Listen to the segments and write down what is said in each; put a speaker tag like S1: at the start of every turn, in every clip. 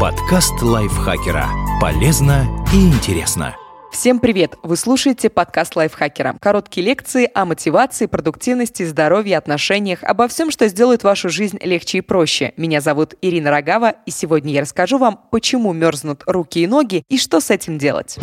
S1: Подкаст лайфхакера. Полезно и интересно.
S2: Всем привет! Вы слушаете подкаст лайфхакера. Короткие лекции о мотивации, продуктивности, здоровье, отношениях, обо всем, что сделает вашу жизнь легче и проще. Меня зовут Ирина Рогава, и сегодня я расскажу вам, почему мерзнут руки и ноги и что с этим делать.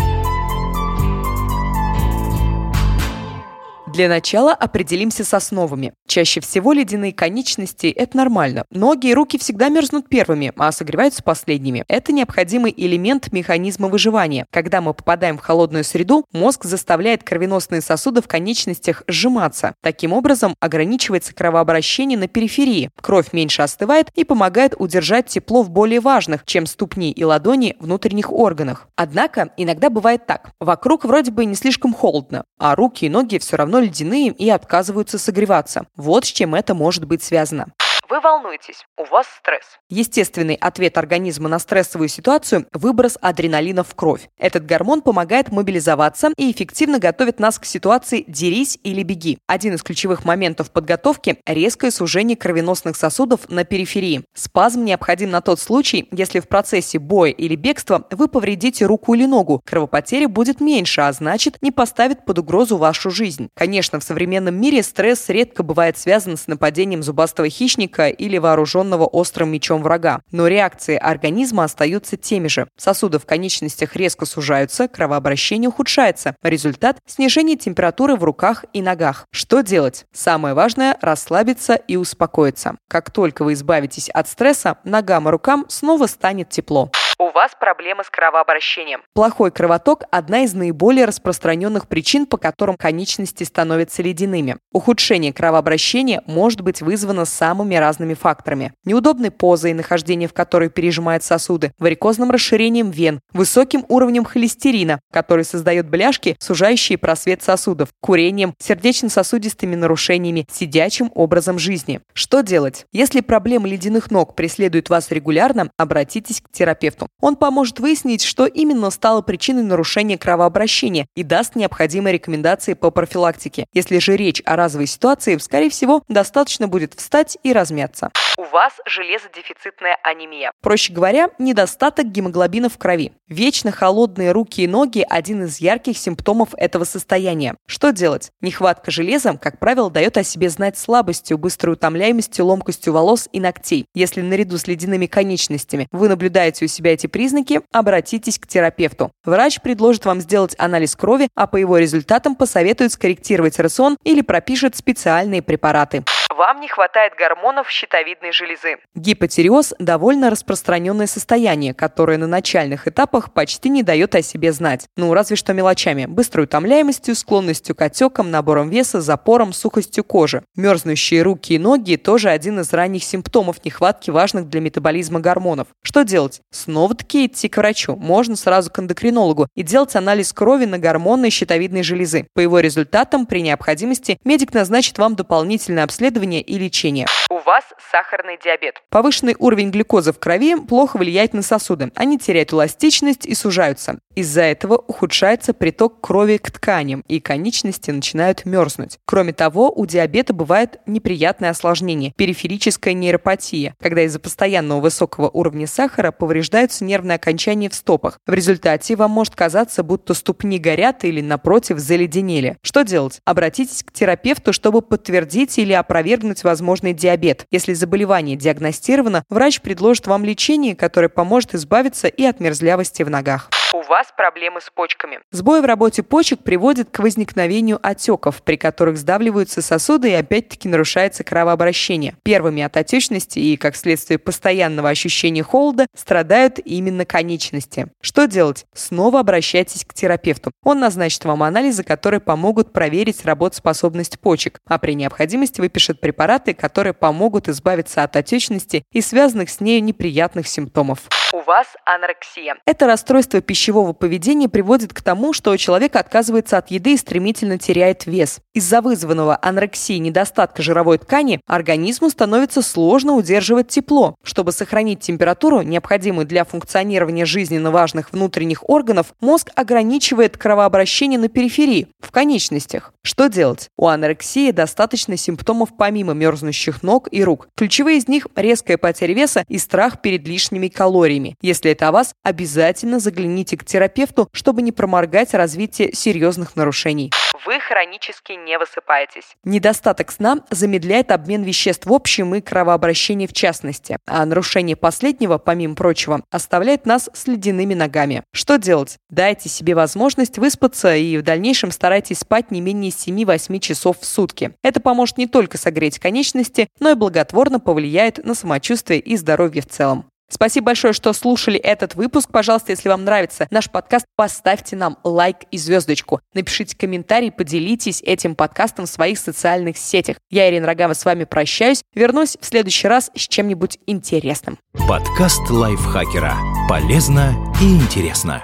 S2: Для начала определимся с основами. Чаще всего ледяные конечности – это нормально. Ноги и руки всегда мерзнут первыми, а согреваются последними. Это необходимый элемент механизма выживания. Когда мы попадаем в холодную среду, мозг заставляет кровеносные сосуды в конечностях сжиматься. Таким образом, ограничивается кровообращение на периферии. Кровь меньше остывает и помогает удержать тепло в более важных, чем ступни и ладони, внутренних органах. Однако, иногда бывает так. Вокруг вроде бы не слишком холодно, а руки и ноги все равно ледяные и отказываются согреваться. Вот с чем это может быть связано.
S3: Вы волнуетесь, у вас стресс.
S2: Естественный ответ организма на стрессовую ситуацию – выброс адреналина в кровь. Этот гормон помогает мобилизоваться и эффективно готовит нас к ситуации «дерись или беги». Один из ключевых моментов подготовки – резкое сужение кровеносных сосудов на периферии. Спазм необходим на тот случай, если в процессе боя или бегства вы повредите руку или ногу. Кровопотери будет меньше, а значит, не поставит под угрозу вашу жизнь. Конечно, в современном мире стресс редко бывает связан с нападением зубастого хищника противника или вооруженного острым мечом врага. Но реакции организма остаются теми же. Сосуды в конечностях резко сужаются, кровообращение ухудшается. Результат – снижение температуры в руках и ногах. Что делать? Самое важное – расслабиться и успокоиться. Как только вы избавитесь от стресса, ногам и рукам снова станет тепло.
S3: У вас проблемы с кровообращением.
S2: Плохой кровоток – одна из наиболее распространенных причин, по которым конечности становятся ледяными. Ухудшение кровообращения может быть вызвано самыми разными факторами. Неудобной позой, нахождение в которой пережимают сосуды, варикозным расширением вен, высоким уровнем холестерина, который создает бляшки, сужающие просвет сосудов, курением, сердечно-сосудистыми нарушениями, сидячим образом жизни. Что делать? Если проблемы ледяных ног преследуют вас регулярно, обратитесь к терапевту. Он поможет выяснить, что именно стало причиной нарушения кровообращения и даст необходимые рекомендации по профилактике. Если же речь о разовой ситуации, скорее всего, достаточно будет встать и размяться.
S3: У вас железодефицитная анемия.
S2: Проще говоря, недостаток гемоглобина в крови. Вечно холодные руки и ноги – один из ярких симптомов этого состояния. Что делать? Нехватка железа, как правило, дает о себе знать слабостью, быстрой утомляемостью, ломкостью волос и ногтей. Если наряду с ледяными конечностями вы наблюдаете у себя эти признаки, обратитесь к терапевту. Врач предложит вам сделать анализ крови, а по его результатам посоветует скорректировать рацион или пропишет специальные препараты.
S3: Вам не хватает гормонов щитовидной железы.
S2: Гипотиреоз – довольно распространенное состояние, которое на начальных этапах почти не дает о себе знать. Ну, разве что мелочами – быстрой утомляемостью, склонностью к отекам, набором веса, запором, сухостью кожи. Мерзнущие руки и ноги – тоже один из ранних симптомов нехватки важных для метаболизма гормонов. Что делать? Снова-таки идти к врачу. Можно сразу к эндокринологу и делать анализ крови на гормоны щитовидной железы. По его результатам, при необходимости, медик назначит вам дополнительное обследование обследования и лечения.
S3: У вас сахарный диабет.
S2: Повышенный уровень глюкозы в крови плохо влияет на сосуды. Они теряют эластичность и сужаются. Из-за этого ухудшается приток крови к тканям, и конечности начинают мерзнуть. Кроме того, у диабета бывает неприятное осложнение – периферическая нейропатия, когда из-за постоянного высокого уровня сахара повреждаются нервные окончания в стопах. В результате вам может казаться, будто ступни горят или, напротив, заледенели. Что делать? Обратитесь к терапевту, чтобы подтвердить или опровергнуть возможный диабет. Если заболевание диагностировано, врач предложит вам лечение, которое поможет избавиться и от мерзлявости в ногах.
S3: У вас проблемы с почками.
S2: Сбой в работе почек приводит к возникновению отеков, при которых сдавливаются сосуды и опять-таки нарушается кровообращение. Первыми от отечности и, как следствие постоянного ощущения холода, страдают именно конечности. Что делать? Снова обращайтесь к терапевту. Он назначит вам анализы, которые помогут проверить работоспособность почек, а при необходимости выпишет препараты, которые помогут избавиться от отечности и связанных с нею неприятных симптомов.
S3: У вас анорексия.
S2: Это расстройство пищевого пищевого поведения приводит к тому, что человек отказывается от еды и стремительно теряет вес. Из-за вызванного анорексии недостатка жировой ткани организму становится сложно удерживать тепло. Чтобы сохранить температуру, необходимую для функционирования жизненно важных внутренних органов, мозг ограничивает кровообращение на периферии, в конечностях. Что делать? У анорексии достаточно симптомов помимо мерзнущих ног и рук. Ключевые из них – резкая потеря веса и страх перед лишними калориями. Если это о вас, обязательно загляните к терапевту, чтобы не проморгать развитие серьезных нарушений.
S3: Вы хронически не высыпаетесь.
S2: Недостаток сна замедляет обмен веществ в общем и кровообращение в частности, а нарушение последнего, помимо прочего, оставляет нас с ледяными ногами. Что делать? Дайте себе возможность выспаться и в дальнейшем старайтесь спать не менее 7-8 часов в сутки. Это поможет не только согреть конечности, но и благотворно повлияет на самочувствие и здоровье в целом. Спасибо большое, что слушали этот выпуск. Пожалуйста, если вам нравится наш подкаст, поставьте нам лайк и звездочку. Напишите комментарий, поделитесь этим подкастом в своих социальных сетях. Я, Ирина Рогава, с вами прощаюсь. Вернусь в следующий раз с чем-нибудь интересным.
S1: Подкаст лайфхакера. Полезно и интересно.